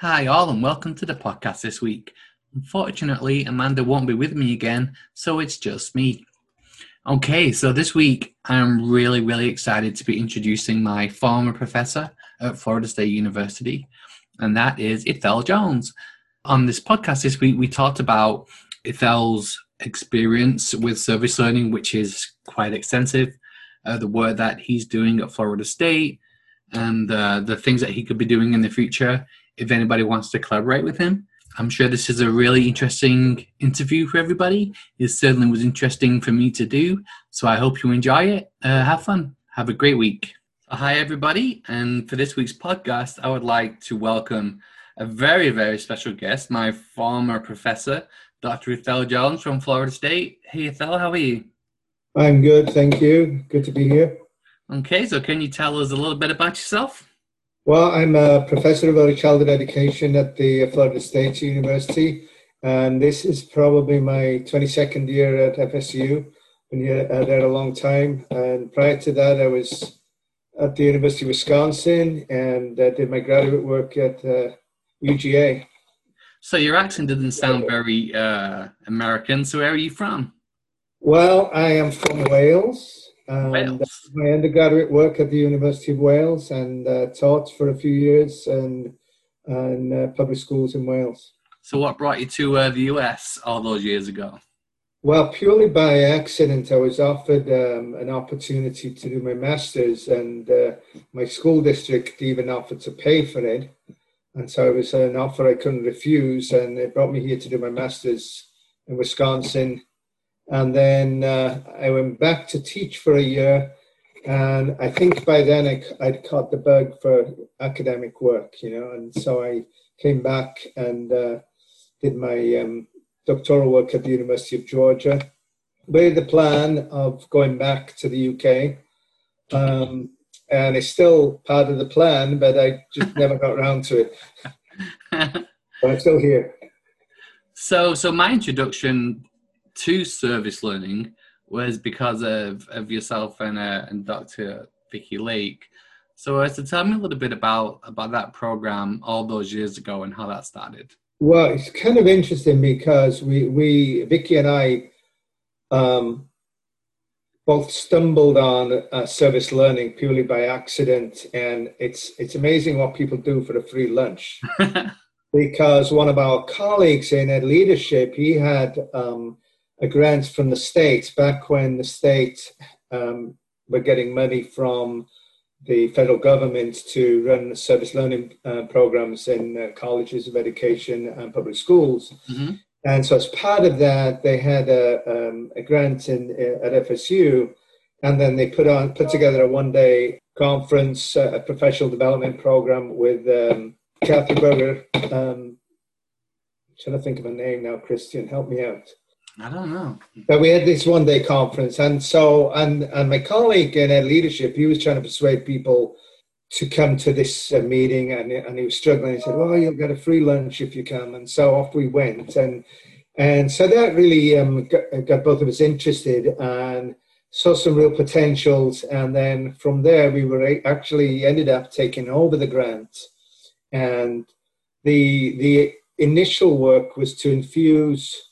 Hi, all, and welcome to the podcast this week. Unfortunately, Amanda won't be with me again, so it's just me. Okay, so this week I'm really, really excited to be introducing my former professor at Florida State University, and that is Ithel Jones. On this podcast this week, we talked about Ithel's experience with service learning, which is quite extensive, uh, the work that he's doing at Florida State, and uh, the things that he could be doing in the future if anybody wants to collaborate with him. I'm sure this is a really interesting interview for everybody. It certainly was interesting for me to do, so I hope you enjoy it. Uh, have fun. Have a great week. Hi, everybody. And for this week's podcast, I would like to welcome a very, very special guest, my former professor, Dr. Ithel Jones from Florida State. Hey, Ithel, how are you? I'm good, thank you. Good to be here. Okay, so can you tell us a little bit about yourself? Well, I'm a professor of early childhood education at the Florida State University, and this is probably my 22nd year at FSU. I've been here uh, there a long time, and prior to that, I was at the University of Wisconsin and uh, did my graduate work at uh, UGA. So your accent doesn't sound very uh, American. So where are you from? Well, I am from Wales. And my undergraduate work at the University of Wales and uh, taught for a few years and and uh, public schools in Wales. So what brought you to uh, the US all those years ago? Well, purely by accident, I was offered um, an opportunity to do my master's, and uh, my school district even offered to pay for it. And so it was an offer I couldn't refuse, and it brought me here to do my master's in Wisconsin. And then uh, I went back to teach for a year, and I think by then I, I'd caught the bug for academic work, you know, and so I came back and uh, did my um, doctoral work at the University of Georgia with the plan of going back to the UK. Um, and it's still part of the plan, but I just never got around to it. But I'm still here. So, so my introduction to service learning was because of, of yourself and, uh, and Dr. Vicky Lake. So, uh, so tell me a little bit about about that program all those years ago and how that started. Well, it's kind of interesting because we, we Vicky and I, um, both stumbled on uh, service learning purely by accident, and it's it's amazing what people do for a free lunch. because one of our colleagues in Ed Leadership, he had um, a grant from the state back when the state um, were getting money from the federal government to run service learning uh, programs in uh, colleges of education and public schools. Mm-hmm. And so, as part of that, they had a, um, a grant in, uh, at FSU, and then they put on put together a one day conference, uh, a professional development program with um, Kathy Berger. Um, trying to think of a name now, Christian, help me out. I don't know. But we had this one day conference, and so and and my colleague in leadership, he was trying to persuade people to come to this uh, meeting, and and he was struggling. He said, "Well, you'll get a free lunch if you come," and so off we went, and and so that really um, got, got both of us interested and saw some real potentials, and then from there we were actually ended up taking over the grant, and the the initial work was to infuse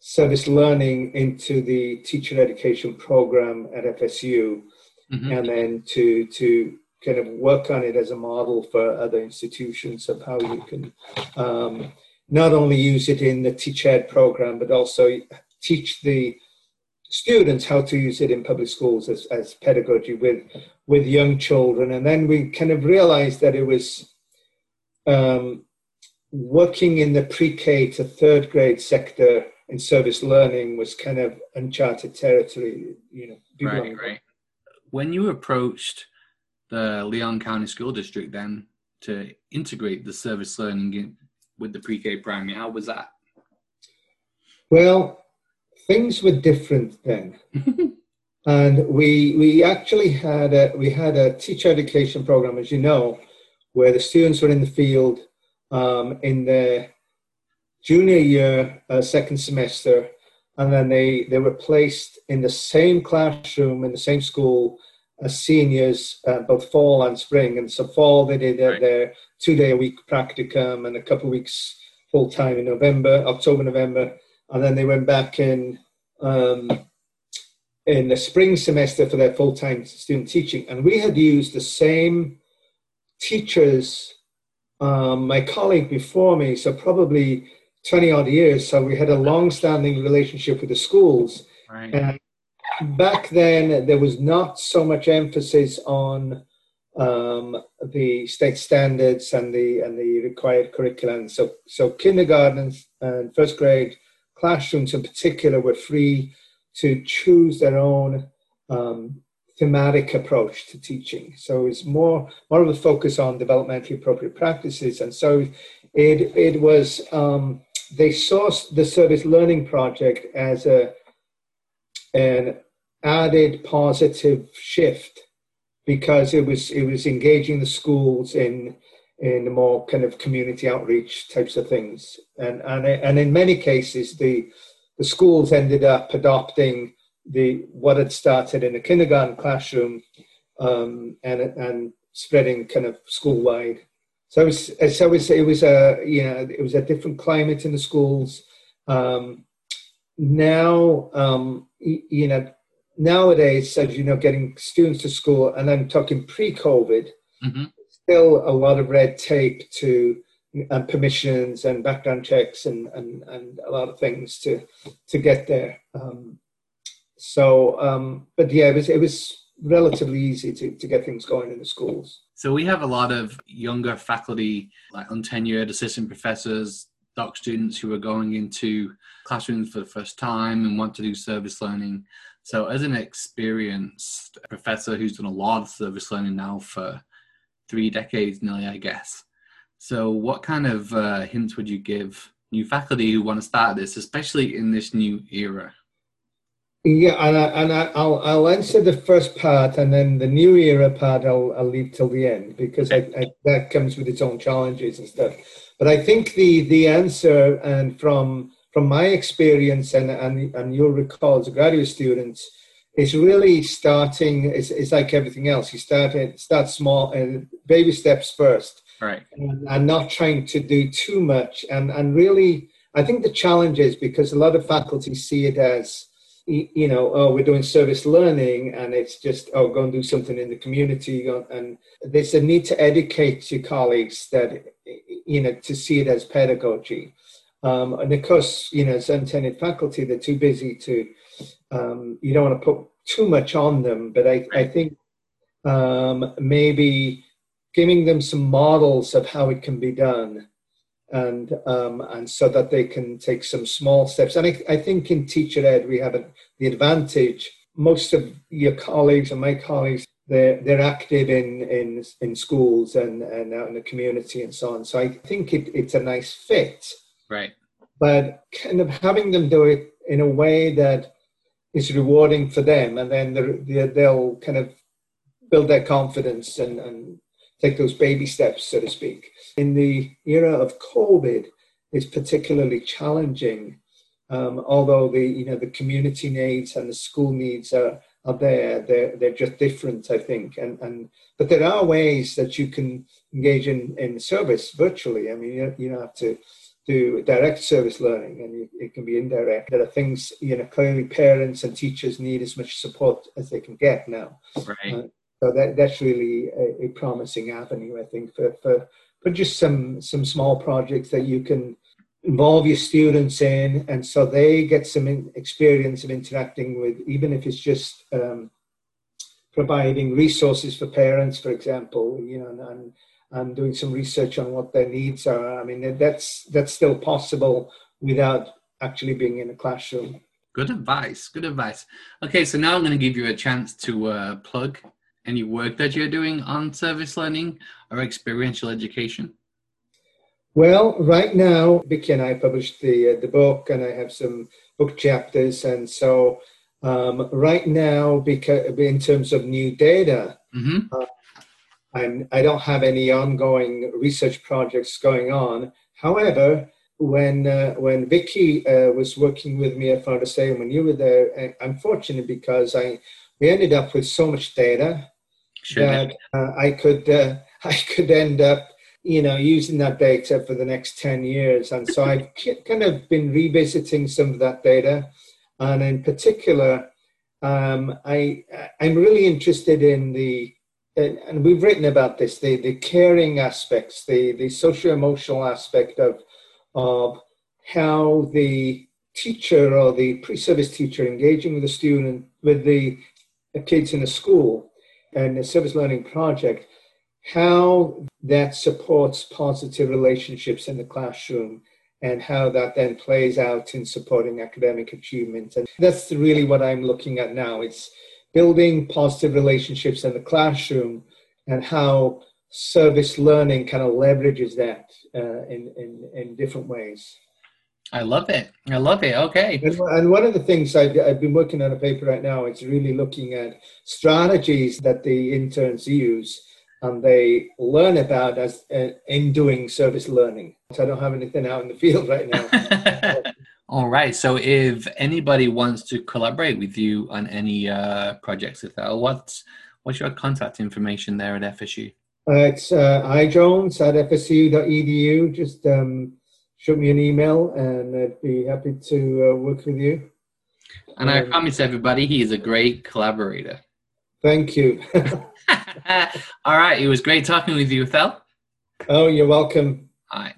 service learning into the teacher education program at FSU, Mhm. and then to to kind of work on it as a model for other institutions of how you can um, not only use it in the teach ed program, but also teach the students how to use it in public schools as, as pedagogy with with young children. And then we kind of realized that it was um, working in the pre-K to third grade sector in service learning was kind of uncharted territory. You know, people Right, don't- right. When you approached the Leon County School District then to integrate the service learning in, with the pre-K primary, how was that? Well, things were different then. and we we actually had a we had a teacher education program, as you know, where the students were in the field um, in their junior year, uh, second semester, and then they they were placed in the same classroom in the same school as seniors, uh, both fall and spring. And so fall they did their, Right. their two day a week practicum and a couple of weeks full time in November, October, November, and then they went back in um, in the spring semester for their full time student teaching. And we had used the same teachers, um, my colleague before me, so probably 20 odd years. So we had a long standing relationship with the schools. Right. And back then, there was not so much emphasis on um, the state standards and the and the required curriculum. So so kindergarten and first grade classrooms in particular were free to choose their own um, thematic approach to teaching. So it's more more of a focus on developmentally appropriate practices, and so it it was um, they saw the service learning project as a an added positive shift because it was it was engaging the schools in in more kind of community outreach types of things, and and and in many cases the the schools ended up adopting the what had started in a kindergarten classroom um, and and spreading kind of school wide. So it was so it was, it was a you know it was a different climate in the schools. Um, now um, you know nowadays, as you know, getting students to school, and I'm talking pre-COVID, mm-hmm. still a lot of red tape to and permissions and background checks and, and, and a lot of things to to get there. Um, so, um, but yeah, it was it was relatively easy to, to get things going in the schools. So we have a lot of younger faculty, like untenured assistant professors, doc students who are going into classrooms for the first time and want to do service learning. So, as an experienced professor who's done a lot of service learning now for three decades nearly, I guess, so, what kind of uh, hints would you give new faculty who want to start this, especially in this new era? Yeah, and, I, and I, will I'll answer the first part, and then the new era part I'll, I'll leave till the end because I, I, that comes with its own challenges and stuff. But I think the the answer, and from from my experience, and and, and you'll recall as a graduate student, is really starting. It's, it's like everything else. You start start small and baby steps first right and, and not trying to do too much and and really i think the challenge is because a lot of faculty see it as you know oh we're doing service learning and it's just oh go and do something in the community. And there's a need to educate your colleagues that you know to see it as pedagogy. Um, and of course you know as untenured faculty they're too busy to um, you don't want to put too much on them but i, I think um, maybe giving them some models of how it can be done and um, and so that they can take some small steps. And I, I think in teacher ed we have a, the advantage. Most of your colleagues and my colleagues they're they're active in in in schools and and out in the community and so on. So I think it, it's a nice fit. Right. But kind of having them do it in a way that is rewarding for them, and then they're, they'll kind of build their confidence and, and take those baby steps, so to speak. In the era of COVID, it's particularly challenging. Um, although the you know the community needs and the school needs are, are there, they're they're just different, I think. And and but there are ways that you can engage in in service virtually. I mean, you, you don't have to do direct service learning, and you, it can be indirect. There are things you know clearly parents and teachers need as much support as they can get now. Right. Uh, so that, that's really a, a, promising avenue, I think, for, for, for just some, some small projects that you can involve your students in. And so they get some experience of interacting with, even if it's just um, providing resources for parents, for example, you know, and, and doing some research on what their needs are. I mean, that's, that's still possible without actually being in a classroom. Good advice. Good advice. Okay, so now I'm going to give you a chance to uh, plug any work that you're doing on service learning or experiential education? Well, right now, Vicky and I published the uh, the book, and I have some book chapters, and so um, right now, because in terms of new data, mm-hmm. uh, I'm I don't have any ongoing research projects going on. However, when uh, when Vicky uh, was working with me at Florida State, when you were there, I'm fortunate because I we ended up with so much data that uh, I could uh, I could end up you know, using that data for the next 10 years. And so I've kind of been revisiting some of that data. And in particular, um, I, I'm really interested in the, and we've written about this, the, the caring aspects, the, the socio-emotional aspect of, of how the teacher or the pre-service teacher engaging with the student, with the, the kids in a school and a service learning project how that supports positive relationships in the classroom and how that then plays out in supporting academic achievement. And that's really what I'm looking at now. It's building positive relationships in the classroom and how service learning kind of leverages that uh, in, in, in different ways. I love it. I love it. Okay. And, and one of the things I've, I've, been working on a paper right now, it's really looking at strategies that the interns use and they learn about as uh, in doing service learning. So I don't have anything out in the field right now. All right. So if anybody wants to collaborate with you on any uh, projects, with that, what's what's your contact information there at FSU? Uh, it's uh, ijones at fsu.edu. Just um, shoot me an email, and I'd be happy to uh, work with you. And um, I promise everybody, he is a great collaborator. Thank you. All right. It was great talking with you, Phil. Oh, you're welcome. All right.